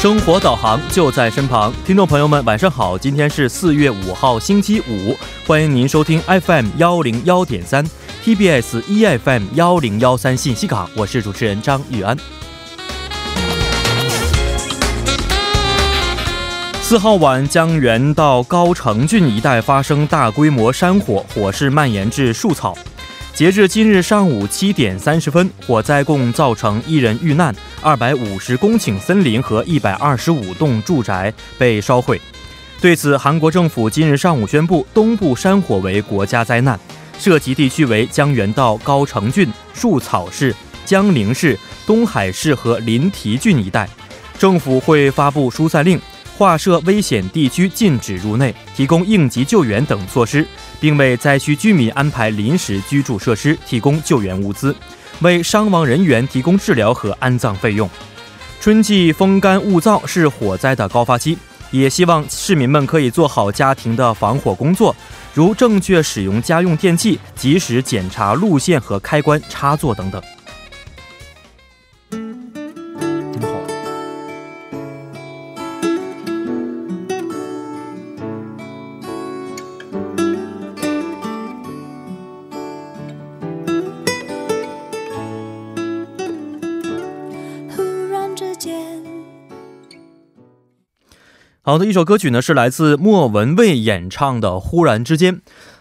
生活导航就在身旁，听众朋友们，晚上好！今天是四月五号，星期五，欢迎您收听 FM 幺零幺点三，TBS EFM 幺零幺三信息港，我是主持人张玉安。四号晚，江原到高城郡一带发生大规模山火，火势蔓延至树草。截至今日上午七点三十分，火灾共造成一人遇难，二百五十公顷森林和一百二十五栋住宅被烧毁。对此，韩国政府今日上午宣布，东部山火为国家灾难，涉及地区为江原道高城郡、树草市、江陵市、东海市和临提郡一带，政府会发布疏散令，划设危险地区禁止入内，提供应急救援等措施。并为灾区居民安排临时居住设施，提供救援物资，为伤亡人员提供治疗和安葬费用。春季风干物燥是火灾的高发期，也希望市民们可以做好家庭的防火工作，如正确使用家用电器，及时检查路线和开关插座等等。好的，一首歌曲呢是来自莫文蔚演唱的《忽然之间》。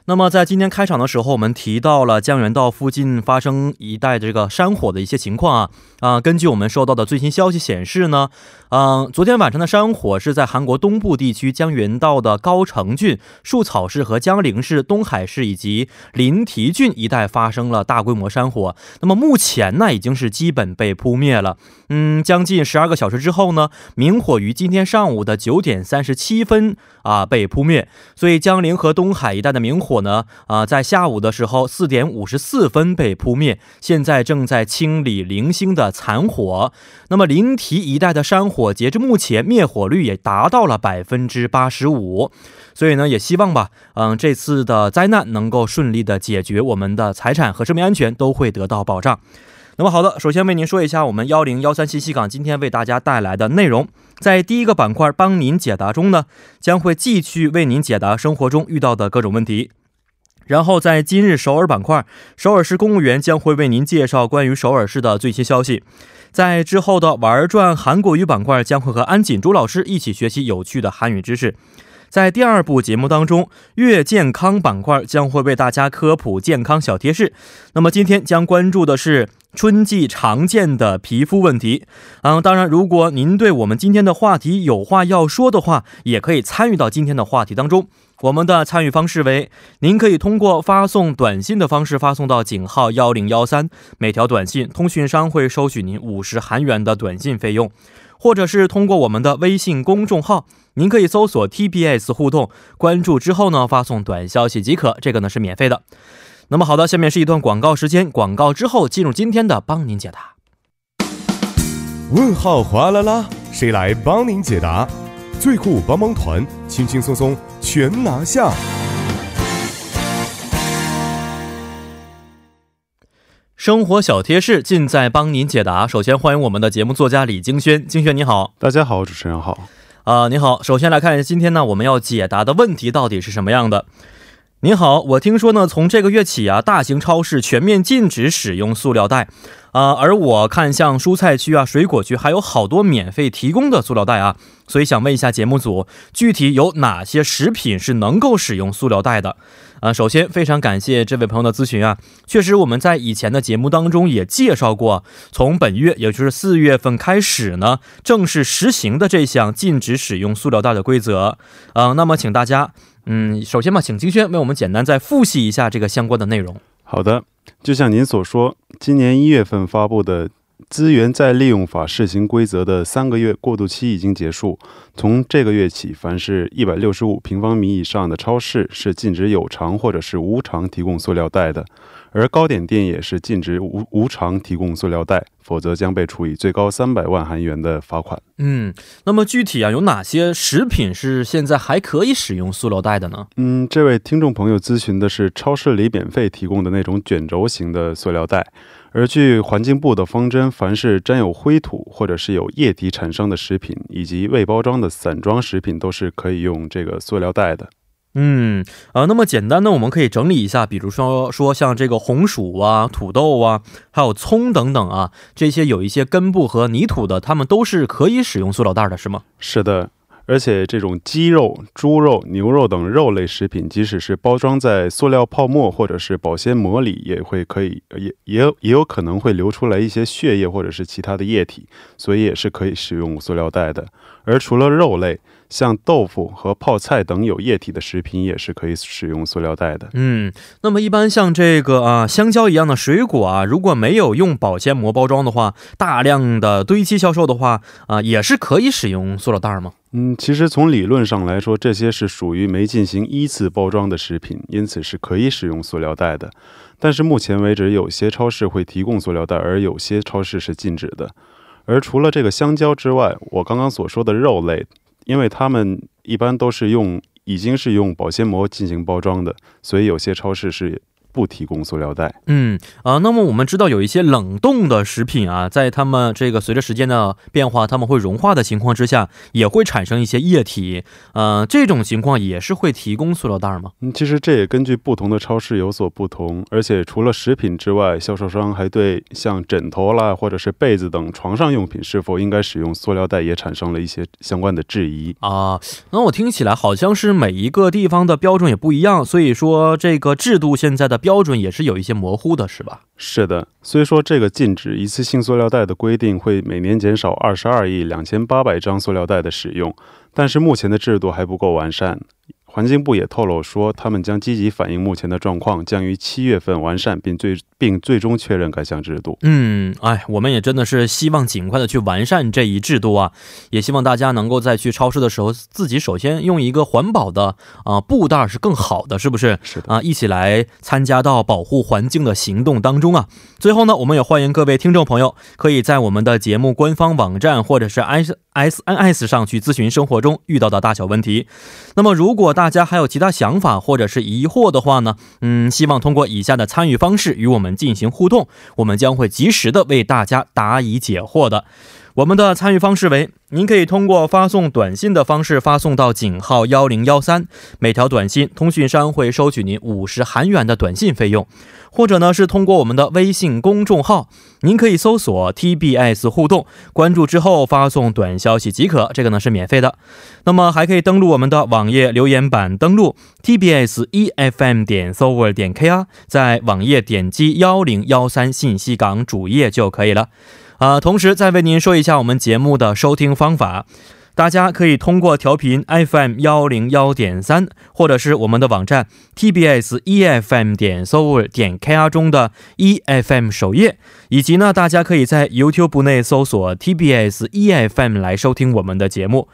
那么在今天开场的时候，我们提到了江原道附近发生一带这个山火的一些情况啊啊，根据我们收到的最新消息显示呢，嗯，昨天晚上的山火是在韩国东部地区江原道的高城郡、树草市和江陵市、东海市以及临提郡一带发生了大规模山火。那么目前呢，已经是基本被扑灭了。嗯，将近十二个小时之后呢，明火于今天上午的九点三十七分啊被扑灭。所以江陵和东海一带的明火。火呢？啊，在下午的时候四点五十四分被扑灭，现在正在清理零星的残火。那么临提一带的山火，截至目前灭火率也达到了百分之八十五。所以呢，也希望吧，嗯，这次的灾难能够顺利的解决，我们的财产和生命安全都会得到保障。那么好的，首先为您说一下我们幺零幺三信息港今天为大家带来的内容。在第一个板块帮您解答中呢，将会继续为您解答生活中遇到的各种问题。然后在今日首尔板块，首尔市公务员将会为您介绍关于首尔市的最新消息。在之后的玩转韩国语板块，将会和安锦珠老师一起学习有趣的韩语知识。在第二部节目当中，月健康板块将会为大家科普健康小贴士。那么今天将关注的是春季常见的皮肤问题。嗯，当然，如果您对我们今天的话题有话要说的话，也可以参与到今天的话题当中。我们的参与方式为：您可以通过发送短信的方式发送到井号幺零幺三，每条短信通讯商会收取您五十韩元的短信费用；或者是通过我们的微信公众号，您可以搜索 TBS 互动，关注之后呢发送短消息即可，这个呢是免费的。那么好的，下面是一段广告时间，广告之后进入今天的帮您解答。问号哗啦啦，谁来帮您解答？最酷帮帮团，轻轻松松全拿下。生活小贴士尽在帮您解答。首先欢迎我们的节目作家李京轩，京轩你好，大家好，主持人好。啊，您好。首先来看一下今天呢，我们要解答的问题到底是什么样的？您好，我听说呢，从这个月起啊，大型超市全面禁止使用塑料袋。啊，而我看像蔬菜区啊、水果区还有好多免费提供的塑料袋啊，所以想问一下节目组，具体有哪些食品是能够使用塑料袋的？啊，首先非常感谢这位朋友的咨询啊，确实我们在以前的节目当中也介绍过，从本月也就是四月份开始呢，正式实行的这项禁止使用塑料袋的规则。嗯，那么请大家，嗯，首先嘛，请金轩为我们简单再复习一下这个相关的内容。好的。就像您所说，今年一月份发布的《资源再利用法》试行规则的三个月过渡期已经结束。从这个月起，凡是一百六十五平方米以上的超市是禁止有偿或者是无偿提供塑料袋的。而糕点店也是禁止无无偿提供塑料袋，否则将被处以最高三百万韩元的罚款。嗯，那么具体啊，有哪些食品是现在还可以使用塑料袋的呢？嗯，这位听众朋友咨询的是超市里免费提供的那种卷轴型的塑料袋。而据环境部的方针，凡是沾有灰土或者是有液体产生的食品，以及未包装的散装食品，都是可以用这个塑料袋的。嗯，呃，那么简单呢，我们可以整理一下，比如说说像这个红薯啊、土豆啊，还有葱等等啊，这些有一些根部和泥土的，它们都是可以使用塑料袋的，是吗？是的。而且，这种鸡肉、猪肉、牛肉等肉类食品，即使是包装在塑料泡沫或者是保鲜膜里，也会可以，也也也有可能会流出来一些血液或者是其他的液体，所以也是可以使用塑料袋的。而除了肉类，像豆腐和泡菜等有液体的食品也是可以使用塑料袋的。嗯，那么一般像这个啊香蕉一样的水果啊，如果没有用保鲜膜包装的话，大量的堆积销售的话啊，也是可以使用塑料袋吗？嗯，其实从理论上来说，这些是属于没进行依次包装的食品，因此是可以使用塑料袋的。但是目前为止，有些超市会提供塑料袋，而有些超市是禁止的。而除了这个香蕉之外，我刚刚所说的肉类，因为他们一般都是用已经是用保鲜膜进行包装的，所以有些超市是。不提供塑料袋。嗯啊，那么我们知道有一些冷冻的食品啊，在它们这个随着时间的变化，它们会融化的情况之下，也会产生一些液体。呃，这种情况也是会提供塑料袋吗？嗯，其实这也根据不同的超市有所不同。而且除了食品之外，销售商还对像枕头啦或者是被子等床上用品是否应该使用塑料袋也产生了一些相关的质疑啊。那我听起来好像是每一个地方的标准也不一样，所以说这个制度现在的。标准也是有一些模糊的，是吧？是的，虽说这个禁止一次性塑料袋的规定会每年减少二十二亿两千八百张塑料袋的使用，但是目前的制度还不够完善。环境部也透露说，他们将积极反映目前的状况，将于七月份完善并最并最终确认该项制度。嗯，哎，我们也真的是希望尽快的去完善这一制度啊！也希望大家能够在去超市的时候，自己首先用一个环保的啊布袋是更好的，是不是？是的啊，一起来参加到保护环境的行动当中啊！最后呢，我们也欢迎各位听众朋友可以在我们的节目官方网站或者是 S S N S 上去咨询生活中遇到的大小问题。那么，如果大家还有其他想法或者是疑惑的话呢？嗯，希望通过以下的参与方式与我们进行互动，我们将会及时的为大家答疑解惑的。我们的参与方式为：您可以通过发送短信的方式发送到井号幺零幺三，每条短信通讯商会收取您五十韩元的短信费用；或者呢是通过我们的微信公众号，您可以搜索 TBS 互动，关注之后发送短消息即可，这个呢是免费的。那么还可以登录我们的网页留言板，登录 TBS EFM 点 s o v e r 点 KR，在网页点击幺零幺三信息港主页就可以了。啊，同时再为您说一下我们节目的收听方法，大家可以通过调频 FM 幺零幺点三，或者是我们的网站 TBS EFM 点 s o v r 点 KR 中的 EFM 首页，以及呢，大家可以在 YouTube 内搜索 TBS EFM 来收听我们的节目。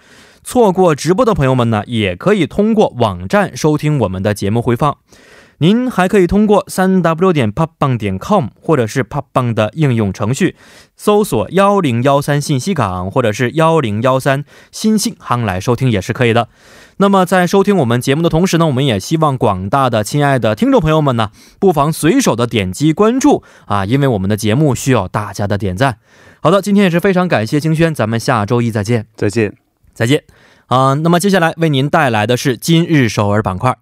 错过直播的朋友们呢，也可以通过网站收听我们的节目回放。您还可以通过三 w 点 popbang 点 com 或者是 popbang 的应用程序，搜索幺零幺三信息港或者是幺零幺三新信航来收听也是可以的。那么在收听我们节目的同时呢，我们也希望广大的亲爱的听众朋友们呢，不妨随手的点击关注啊，因为我们的节目需要大家的点赞。好的，今天也是非常感谢金轩，咱们下周一再见，再见，再见。啊，那么接下来为您带来的是今日首尔板块。